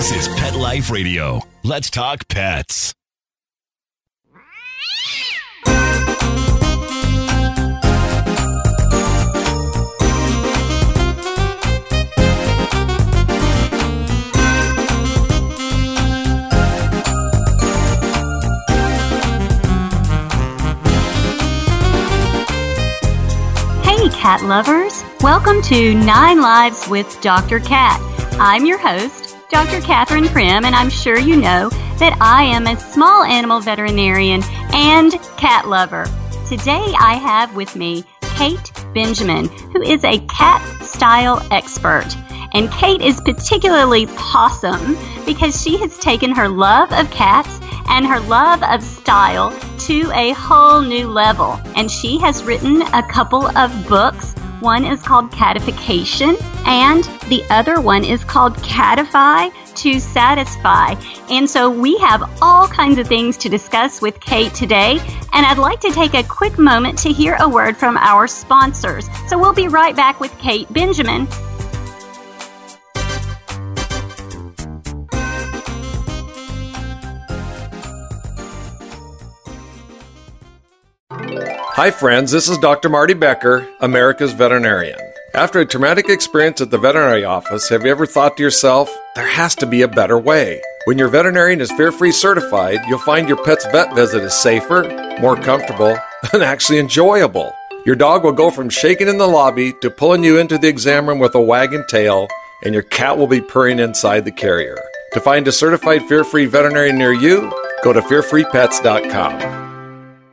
This is Pet Life Radio. Let's talk pets. Hey, cat lovers! Welcome to Nine Lives with Dr. Cat. I'm your host, Dr. Catherine Prim, and I'm sure you know that I am a small animal veterinarian and cat lover. Today I have with me Kate Benjamin, who is a cat style expert. And Kate is particularly possum because she has taken her love of cats and her love of style to a whole new level. And she has written a couple of books. One is called Catification, and the other one is called Catify to Satisfy. And so we have all kinds of things to discuss with Kate today. And I'd like to take a quick moment to hear a word from our sponsors. So we'll be right back with Kate Benjamin Hi, friends. This is Dr. Marty Becker, America's veterinarian. After a traumatic experience at the veterinary office, have you ever thought to yourself, there has to be a better way? When your veterinarian is fear free certified, you'll find your pet's vet visit is safer, more comfortable, and actually enjoyable. Your dog will go from shaking in the lobby to pulling you into the exam room with a wagging tail, and your cat will be purring inside the carrier. To find a certified fear free veterinarian near you, go to fearfreepets.com.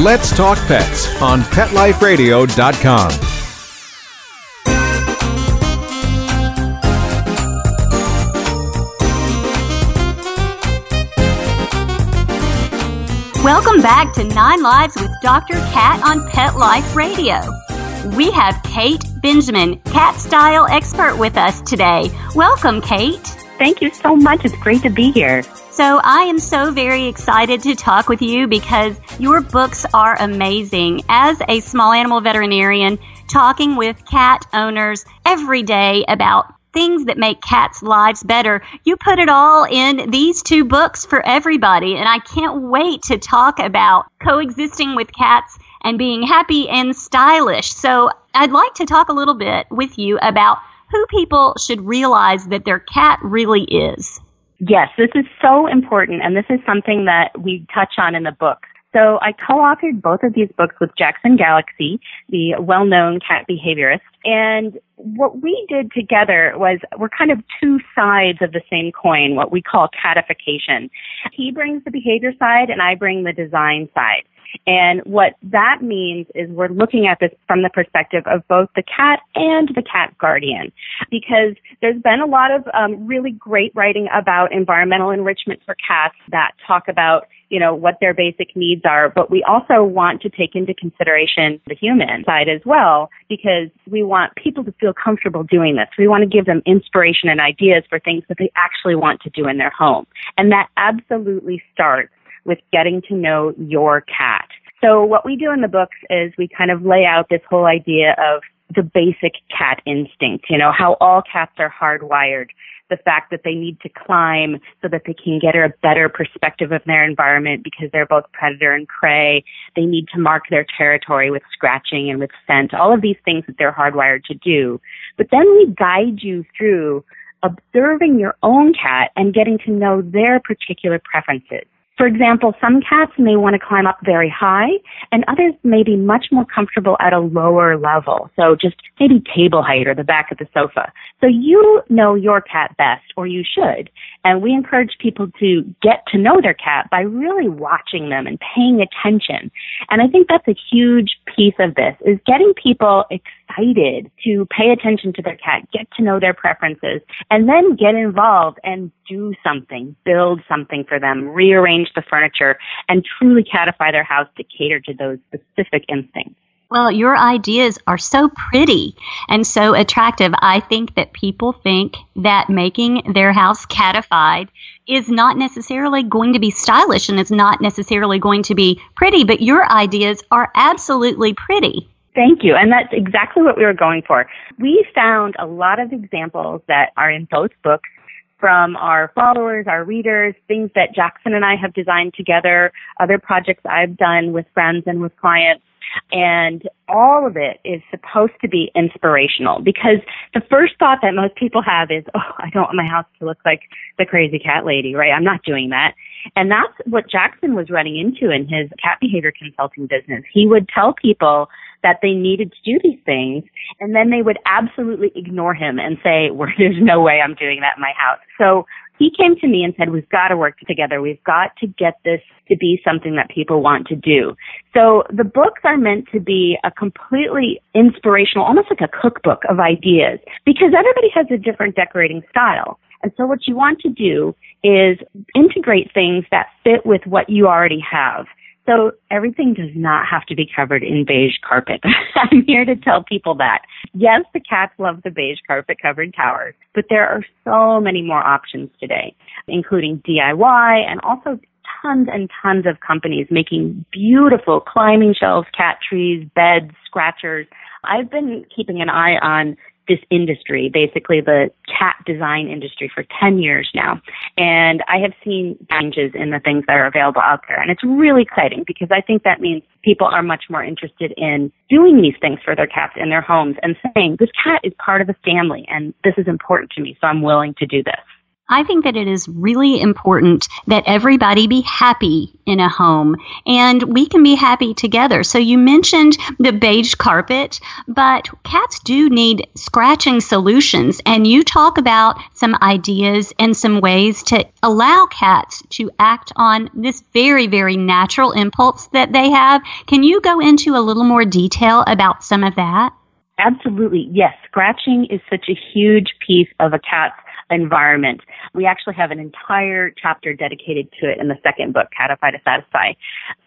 Let's Talk Pets on PetLifeRadio.com. Welcome back to Nine Lives with Dr. Cat on Pet Life Radio. We have Kate Benjamin, cat style expert, with us today. Welcome, Kate. Thank you so much. It's great to be here. So, I am so very excited to talk with you because your books are amazing. As a small animal veterinarian, talking with cat owners every day about things that make cats' lives better. You put it all in these two books for everybody, and I can't wait to talk about coexisting with cats and being happy and stylish. So, I'd like to talk a little bit with you about who people should realize that their cat really is. Yes, this is so important, and this is something that we touch on in the book. So I co-authored both of these books with Jackson Galaxy, the well-known cat behaviorist. And what we did together was we're kind of two sides of the same coin, what we call catification. He brings the behavior side and I bring the design side. And what that means is we're looking at this from the perspective of both the cat and the cat guardian. Because there's been a lot of um, really great writing about environmental enrichment for cats that talk about you know, what their basic needs are, but we also want to take into consideration the human side as well because we want people to feel comfortable doing this. We want to give them inspiration and ideas for things that they actually want to do in their home. And that absolutely starts with getting to know your cat. So what we do in the books is we kind of lay out this whole idea of the basic cat instinct, you know, how all cats are hardwired, the fact that they need to climb so that they can get a better perspective of their environment because they're both predator and prey. They need to mark their territory with scratching and with scent, all of these things that they're hardwired to do. But then we guide you through observing your own cat and getting to know their particular preferences. For example, some cats may want to climb up very high and others may be much more comfortable at a lower level. So just maybe table height or the back of the sofa. So you know your cat best or you should. And we encourage people to get to know their cat by really watching them and paying attention. And I think that's a huge piece of this is getting people excited to pay attention to their cat, get to know their preferences, and then get involved and do something, build something for them, rearrange the furniture, and truly catify their house to cater to those specific instincts. Well, your ideas are so pretty and so attractive. I think that people think that making their house catified is not necessarily going to be stylish and it's not necessarily going to be pretty, but your ideas are absolutely pretty. Thank you. And that's exactly what we were going for. We found a lot of examples that are in both books from our followers, our readers, things that Jackson and I have designed together, other projects I've done with friends and with clients. And all of it is supposed to be inspirational because the first thought that most people have is, oh, I don't want my house to look like the crazy cat lady, right? I'm not doing that. And that's what Jackson was running into in his cat behavior consulting business. He would tell people that they needed to do these things and then they would absolutely ignore him and say, well, there's no way I'm doing that in my house. So he came to me and said, we've got to work together. We've got to get this to be something that people want to do. So the books are meant to be a completely inspirational, almost like a cookbook of ideas because everybody has a different decorating style. And so what you want to do is integrate things that fit with what you already have. So everything does not have to be covered in beige carpet. I'm here to tell people that. Yes, the cats love the beige carpet covered towers, but there are so many more options today, including DIY and also tons and tons of companies making beautiful climbing shelves, cat trees, beds, scratchers. I've been keeping an eye on this industry, basically the cat design industry for 10 years now. And I have seen changes in the things that are available out there. And it's really exciting because I think that means people are much more interested in doing these things for their cats in their homes and saying, this cat is part of the family and this is important to me, so I'm willing to do this. I think that it is really important that everybody be happy in a home and we can be happy together. So you mentioned the beige carpet, but cats do need scratching solutions and you talk about some ideas and some ways to allow cats to act on this very, very natural impulse that they have. Can you go into a little more detail about some of that? Absolutely. Yes. Scratching is such a huge piece of a cat's environment. We actually have an entire chapter dedicated to it in the second book, Catify to Satisfy.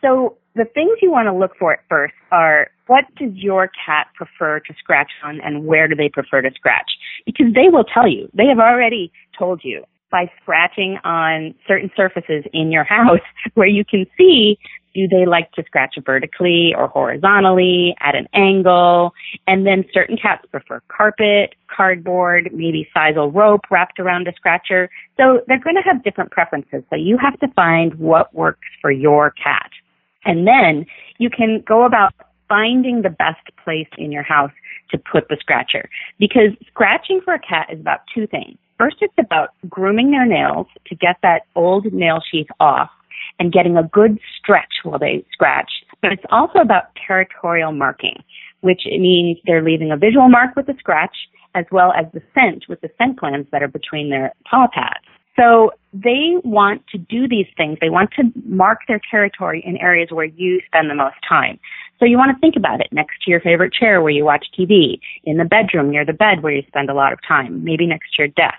So the things you want to look for at first are what does your cat prefer to scratch on and where do they prefer to scratch? Because they will tell you. They have already told you by scratching on certain surfaces in your house where you can see do they like to scratch vertically or horizontally at an angle? And then certain cats prefer carpet, cardboard, maybe sisal rope wrapped around a scratcher. So they're going to have different preferences. So you have to find what works for your cat. And then you can go about finding the best place in your house to put the scratcher. Because scratching for a cat is about two things. First, it's about grooming their nails to get that old nail sheath off and getting a good stretch while they scratch. But it's also about territorial marking, which means they're leaving a visual mark with the scratch as well as the scent with the scent glands that are between their paw pads. So they want to do these things. They want to mark their territory in areas where you spend the most time. So you want to think about it next to your favorite chair where you watch TV, in the bedroom near the bed where you spend a lot of time, maybe next to your desk.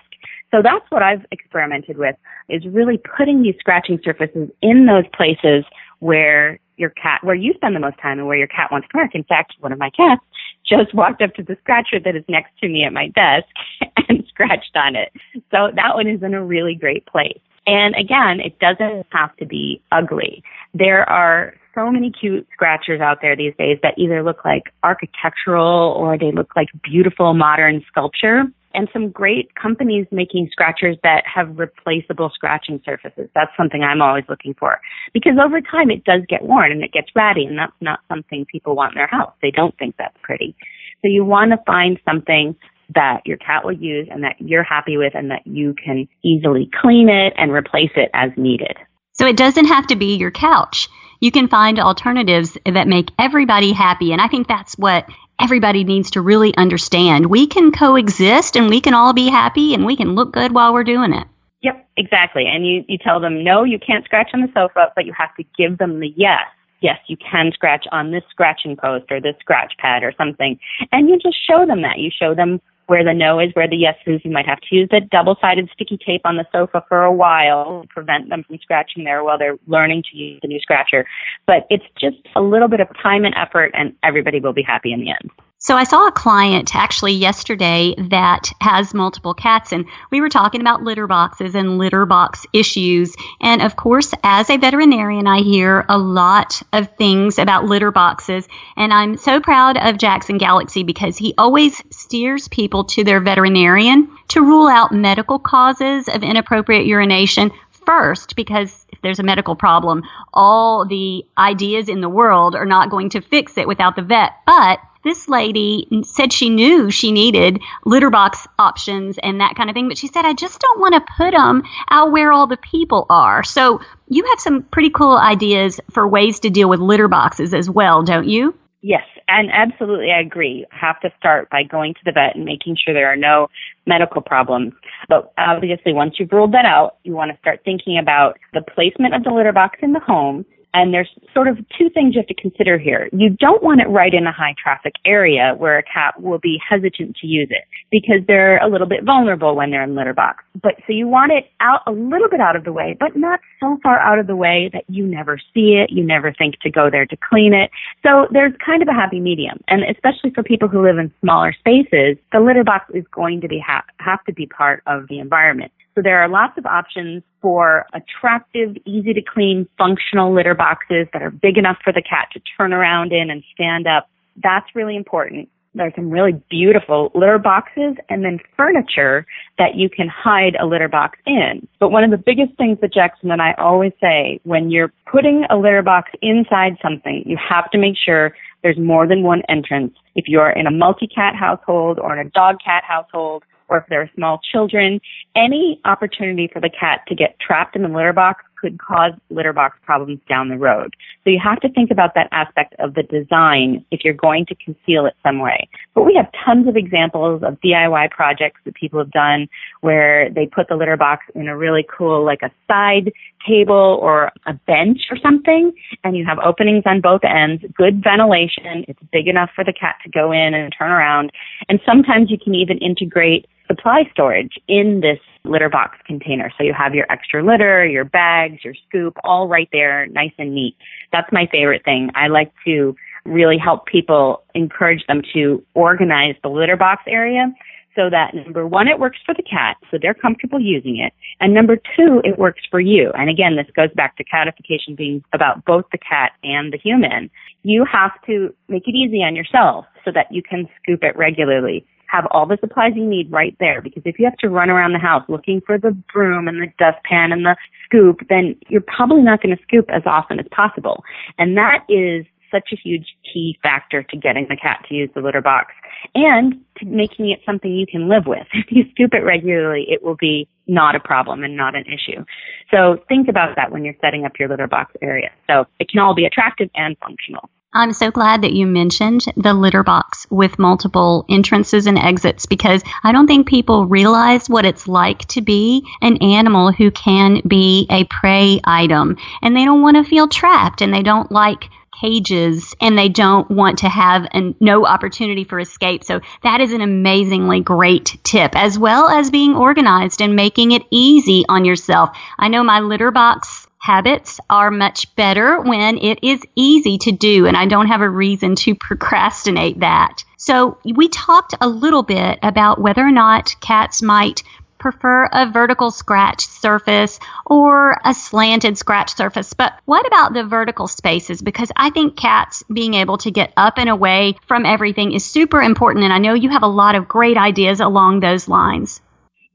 So that's what I've experimented with is really putting these scratching surfaces in those places where your cat, where you spend the most time and where your cat wants to work. In fact, one of my cats just walked up to the scratcher that is next to me at my desk and scratched on it. So that one is in a really great place. And again, it doesn't have to be ugly. There are so many cute scratchers out there these days that either look like architectural or they look like beautiful modern sculpture and some great companies making scratchers that have replaceable scratching surfaces. That's something I'm always looking for because over time it does get worn and it gets ratty and that's not something people want in their house. They don't think that's pretty. So you want to find something that your cat will use and that you're happy with and that you can easily clean it and replace it as needed. So it doesn't have to be your couch. You can find alternatives that make everybody happy. And I think that's what everybody needs to really understand. We can coexist and we can all be happy and we can look good while we're doing it. Yep, exactly. And you, you tell them, no, you can't scratch on the sofa, but you have to give them the yes. Yes, you can scratch on this scratching post or this scratch pad or something. And you just show them that. You show them where the no is, where the yes is. You might have to use the double sided sticky tape on the sofa for a while to prevent them from scratching there while they're learning to use the new scratcher. But it's just a little bit of time and effort, and everybody will be happy in the end. So I saw a client actually yesterday that has multiple cats and we were talking about litter boxes and litter box issues. And of course, as a veterinarian, I hear a lot of things about litter boxes and I'm so proud of Jackson Galaxy because he always steers people to their veterinarian to rule out medical causes of inappropriate urination first because if there's a medical problem, all the ideas in the world are not going to fix it without the vet. But this lady said she knew she needed litter box options and that kind of thing, but she said, I just don't want to put them out where all the people are. So you have some pretty cool ideas for ways to deal with litter boxes as well, don't you? Yes, and absolutely, I agree. Have to start by going to the vet and making sure there are no medical problems. But obviously, once you've ruled that out, you want to start thinking about the placement of the litter box in the home and there's sort of two things you have to consider here. You don't want it right in a high traffic area where a cat will be hesitant to use it because they're a little bit vulnerable when they're in litter box. But so you want it out a little bit out of the way, but not so far out of the way that you never see it, you never think to go there to clean it. So there's kind of a happy medium. And especially for people who live in smaller spaces, the litter box is going to be ha- have to be part of the environment. So there are lots of options for attractive, easy to clean, functional litter boxes that are big enough for the cat to turn around in and stand up. That's really important. There are some really beautiful litter boxes and then furniture that you can hide a litter box in. But one of the biggest things that Jackson and I always say when you're putting a litter box inside something, you have to make sure there's more than one entrance. If you're in a multi-cat household or in a dog cat household, or if there are small children, any opportunity for the cat to get trapped in the litter box could cause litter box problems down the road. So you have to think about that aspect of the design if you're going to conceal it some way. But we have tons of examples of DIY projects that people have done where they put the litter box in a really cool, like a side table or a bench or something, and you have openings on both ends, good ventilation. It's big enough for the cat to go in and turn around. And sometimes you can even integrate supply storage in this litter box container. So you have your extra litter, your bags, your scoop, all right there, nice and neat. That's my favorite thing. I like to really help people encourage them to organize the litter box area so that number one, it works for the cat, so they're comfortable using it. And number two, it works for you. And again, this goes back to catification being about both the cat and the human. You have to make it easy on yourself so that you can scoop it regularly have all the supplies you need right there because if you have to run around the house looking for the broom and the dustpan and the scoop, then you're probably not going to scoop as often as possible. And that is such a huge key factor to getting the cat to use the litter box and to making it something you can live with. If you scoop it regularly, it will be not a problem and not an issue. So think about that when you're setting up your litter box area. So it can all be attractive and functional. I'm so glad that you mentioned the litter box with multiple entrances and exits because I don't think people realize what it's like to be an animal who can be a prey item and they don't want to feel trapped and they don't like cages and they don't want to have an, no opportunity for escape. So that is an amazingly great tip, as well as being organized and making it easy on yourself. I know my litter box habits are much better when it is easy to do and I don't have a reason to procrastinate that. So we talked a little bit about whether or not cats might prefer a vertical scratch surface or a slanted scratch surface. But what about the vertical spaces? Because I think cats being able to get up and away from everything is super important. And I know you have a lot of great ideas along those lines.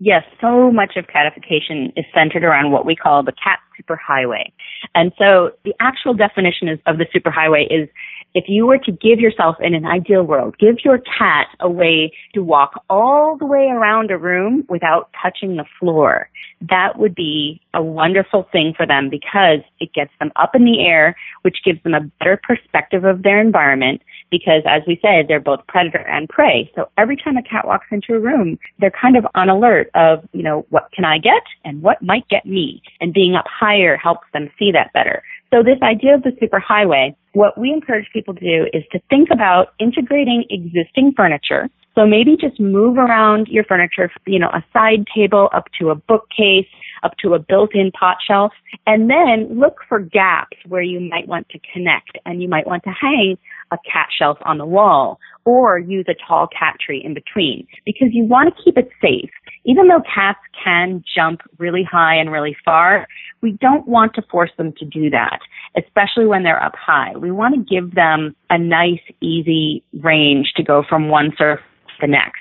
Yes, so much of catification is centered around what we call the cat superhighway. And so the actual definition is, of the superhighway is if you were to give yourself in an ideal world, give your cat a way to walk all the way around a room without touching the floor, that would be a wonderful thing for them because it gets them up in the air, which gives them a better perspective of their environment. Because as we said, they're both predator and prey. So every time a cat walks into a room, they're kind of on alert of, you know, what can I get and what might get me? And being up higher helps them see that better. So this idea of the superhighway, what we encourage people to do is to think about integrating existing furniture. So maybe just move around your furniture, you know, a side table up to a bookcase, up to a built-in pot shelf, and then look for gaps where you might want to connect and you might want to hang a cat shelf on the wall or use a tall cat tree in between because you want to keep it safe. Even though cats can jump really high and really far, we don't want to force them to do that, especially when they're up high. We want to give them a nice, easy range to go from one surface to the next.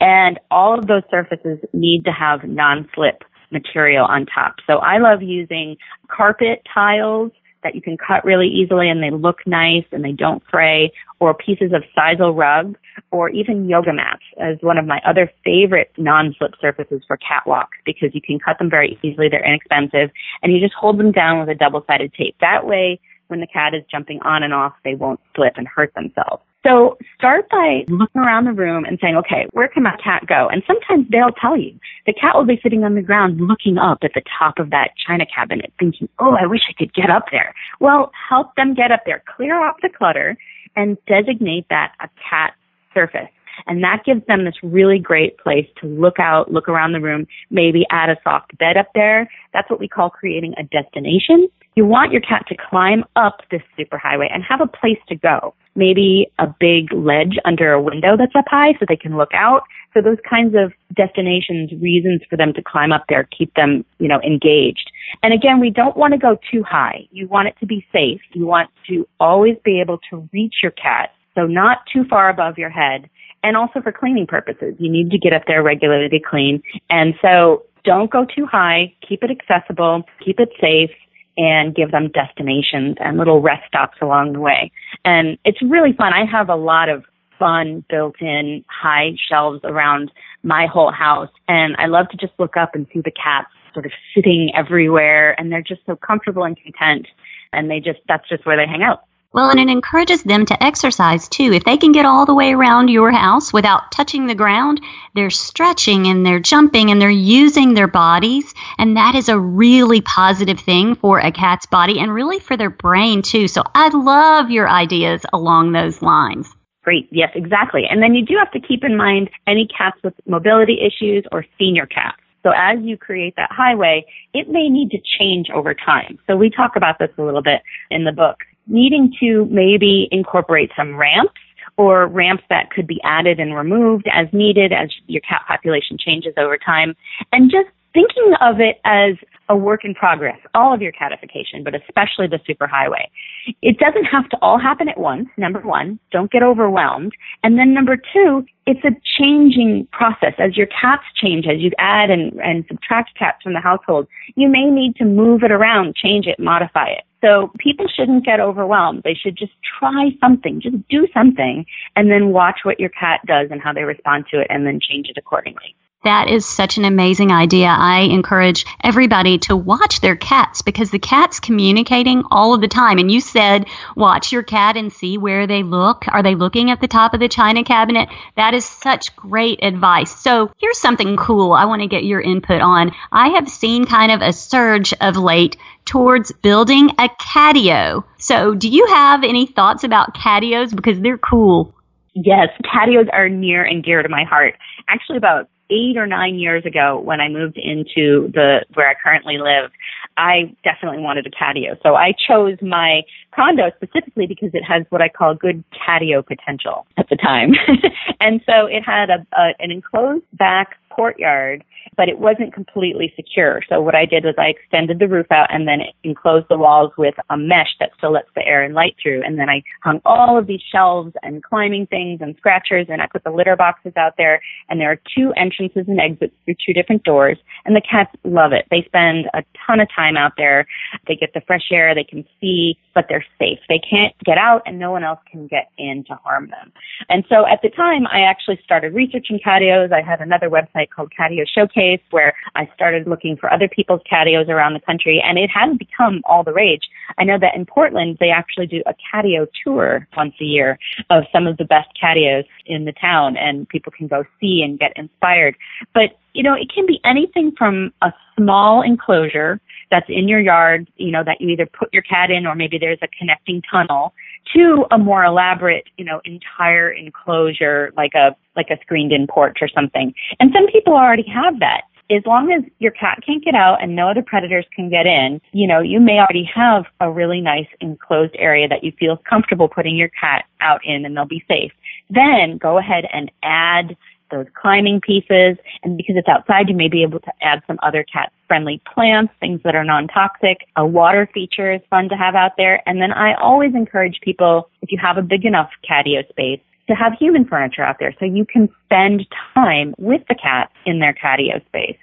And all of those surfaces need to have non-slip material on top. So I love using carpet tiles that you can cut really easily and they look nice and they don't fray, or pieces of sisal rug, or even yoga mats as one of my other favorite non-slip surfaces for catwalks because you can cut them very easily, they're inexpensive, and you just hold them down with a double-sided tape. That way, when the cat is jumping on and off, they won't slip and hurt themselves. So start by looking around the room and saying, okay, where can my cat go? And sometimes they'll tell you. The cat will be sitting on the ground looking up at the top of that china cabinet thinking, oh, I wish I could get up there. Well, help them get up there. Clear off the clutter and designate that a cat surface. And that gives them this really great place to look out, look around the room, maybe add a soft bed up there. That's what we call creating a destination. You want your cat to climb up this superhighway and have a place to go. Maybe a big ledge under a window that's up high so they can look out. So those kinds of destinations, reasons for them to climb up there, keep them, you know, engaged. And again, we don't want to go too high. You want it to be safe. You want to always be able to reach your cat. So not too far above your head and also for cleaning purposes. You need to get up there regularly to clean. And so don't go too high. Keep it accessible. Keep it safe and give them destinations and little rest stops along the way. And it's really fun. I have a lot of fun built in high shelves around my whole house. And I love to just look up and see the cats sort of sitting everywhere and they're just so comfortable and content. And they just, that's just where they hang out. Well, and it encourages them to exercise too. If they can get all the way around your house without touching the ground, they're stretching and they're jumping and they're using their bodies. And that is a really positive thing for a cat's body and really for their brain too. So I love your ideas along those lines. Great. Yes, exactly. And then you do have to keep in mind any cats with mobility issues or senior cats. So as you create that highway, it may need to change over time. So we talk about this a little bit in the book needing to maybe incorporate some ramps or ramps that could be added and removed as needed as your cat population changes over time and just thinking of it as a work in progress, all of your catification, but especially the superhighway. It doesn't have to all happen at once, number one. Don't get overwhelmed. And then number two, it's a changing process. As your cats change, as you add and, and subtract cats from the household, you may need to move it around, change it, modify it. So people shouldn't get overwhelmed. They should just try something, just do something, and then watch what your cat does and how they respond to it and then change it accordingly. That is such an amazing idea. I encourage everybody to watch their cats because the cat's communicating all of the time. And you said, watch your cat and see where they look. Are they looking at the top of the china cabinet? That is such great advice. So here's something cool I want to get your input on. I have seen kind of a surge of late towards building a catio. So do you have any thoughts about catios? Because they're cool. Yes, catios are near and dear to my heart. Actually, about eight or nine years ago when I moved into the where I currently live, I definitely wanted a patio. So I chose my condo specifically because it has what I call good patio potential at the time. and so it had a, a an enclosed back courtyard, but it wasn't completely secure. So what I did was I extended the roof out and then enclosed the walls with a mesh that still lets the air and light through. And then I hung all of these shelves and climbing things and scratchers and I put the litter boxes out there and there are two entrances and exits through two different doors and the cats love it. They spend a ton of time out there. They get the fresh air, they can see, but they're safe. They can't get out and no one else can get in to harm them. And so at the time I actually started researching catios. I had another website called Catio Showcase where I started looking for other people's catios around the country and it hasn't become all the rage. I know that in Portland they actually do a catio tour once a year of some of the best catios in the town and people can go see and get inspired. But you know, it can be anything from a small enclosure that's in your yard, you know, that you either put your cat in or maybe there's a connecting tunnel to a more elaborate, you know, entire enclosure like a like a screened in porch or something. And some people already have that. As long as your cat can't get out and no other predators can get in, you know, you may already have a really nice enclosed area that you feel comfortable putting your cat out in and they'll be safe. Then go ahead and add those climbing pieces. And because it's outside, you may be able to add some other cat friendly plants, things that are non toxic. A water feature is fun to have out there. And then I always encourage people, if you have a big enough catio space, to have human furniture out there so you can spend time with the cats in their catio space.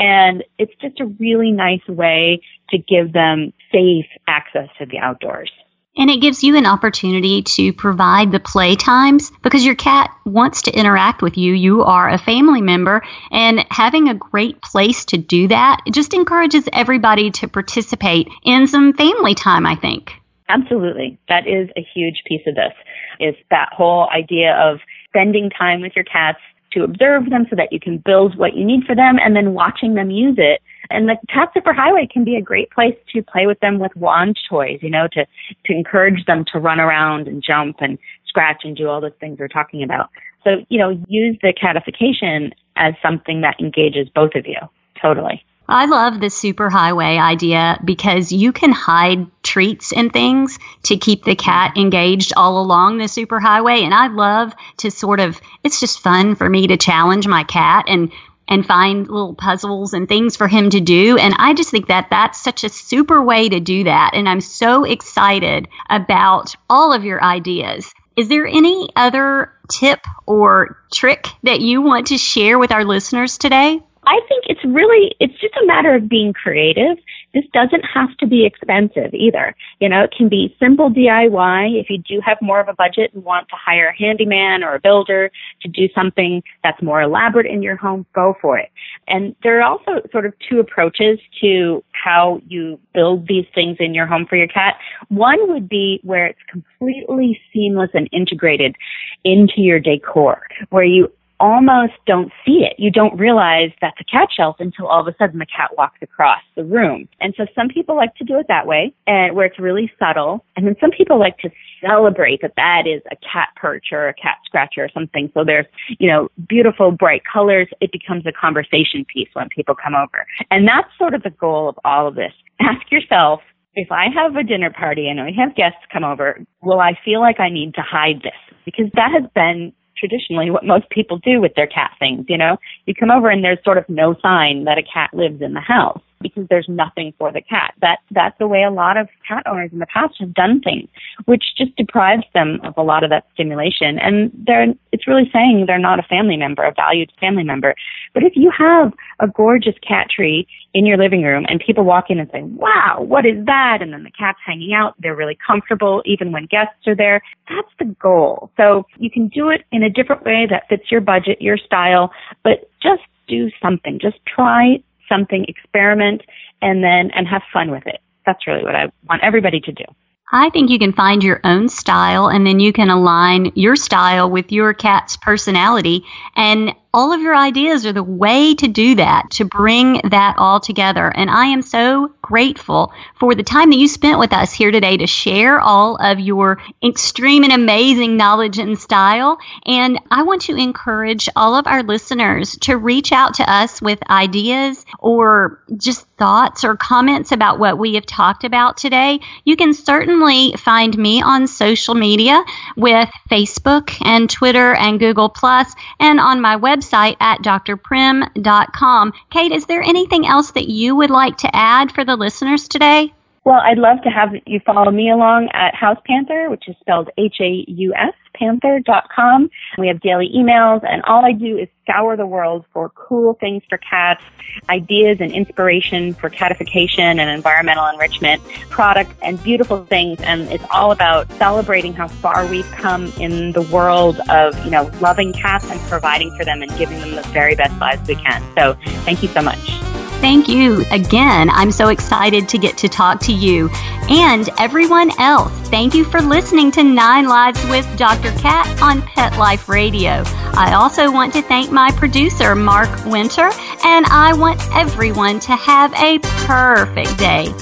And it's just a really nice way to give them safe access to the outdoors. And it gives you an opportunity to provide the play times because your cat wants to interact with you. You are a family member, and having a great place to do that just encourages everybody to participate in some family time, I think. Absolutely. That is a huge piece of this is that whole idea of spending time with your cats to observe them so that you can build what you need for them and then watching them use it. And the Cat Superhighway can be a great place to play with them with wand toys, you know, to, to encourage them to run around and jump and scratch and do all those things we're talking about. So, you know, use the catification as something that engages both of you. Totally. I love the superhighway idea because you can hide treats and things to keep the cat engaged all along the superhighway. And I love to sort of, it's just fun for me to challenge my cat and and find little puzzles and things for him to do. And I just think that that's such a super way to do that. And I'm so excited about all of your ideas. Is there any other tip or trick that you want to share with our listeners today? I think it's really, it's just a matter of being creative. This doesn't have to be expensive either. You know, it can be simple DIY. If you do have more of a budget and want to hire a handyman or a builder to do something that's more elaborate in your home, go for it. And there are also sort of two approaches to how you build these things in your home for your cat. One would be where it's completely seamless and integrated into your decor, where you almost don't see it. You don't realize that's a cat shelf until all of a sudden the cat walks across the room. And so some people like to do it that way, and where it's really subtle. And then some people like to celebrate that that is a cat perch or a cat scratcher or something. So there's, you know, beautiful bright colors. It becomes a conversation piece when people come over. And that's sort of the goal of all of this. Ask yourself, if I have a dinner party and I have guests come over, will I feel like I need to hide this? Because that has been traditionally what most people do with their cat things, you know? You come over and there's sort of no sign that a cat lives in the house because there's nothing for the cat. That that's the way a lot of cat owners in the past have done things, which just deprives them of a lot of that stimulation. And they're it's really saying they're not a family member, a valued family member. But if you have a gorgeous cat tree in your living room and people walk in and say, Wow, what is that? And then the cat's hanging out, they're really comfortable even when guests are there. That's the goal. So you can do it in a different way that fits your budget, your style, but just do something. Just try something, experiment, and then and have fun with it. That's really what I want everybody to do. I think you can find your own style and then you can align your style with your cat's personality and all of your ideas are the way to do that, to bring that all together. And I am so grateful for the time that you spent with us here today to share all of your extreme and amazing knowledge and style. And I want to encourage all of our listeners to reach out to us with ideas or just thoughts or comments about what we have talked about today. You can certainly find me on social media with Facebook and Twitter and Google Plus and on my website website at drprim.com. Kate, is there anything else that you would like to add for the listeners today? Well, I'd love to have you follow me along at Haus Panther, which is spelled H-A-U-S, panther.com. We have daily emails, and all I do is scour the world for cool things for cats, ideas and inspiration for catification and environmental enrichment, products and beautiful things. And it's all about celebrating how far we've come in the world of, you know, loving cats and providing for them and giving them the very best lives we can. So thank you so much. Thank you again. I'm so excited to get to talk to you and everyone else. Thank you for listening to Nine Lives with Dr. Cat on Pet Life Radio. I also want to thank my producer, Mark Winter, and I want everyone to have a perfect day.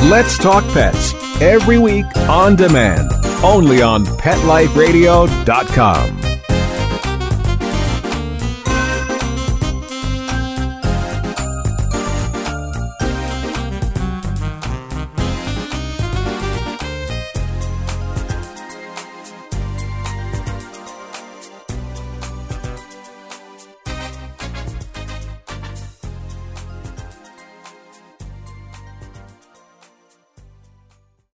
Let's Talk Pets every week on demand, only on PetLifeRadio.com.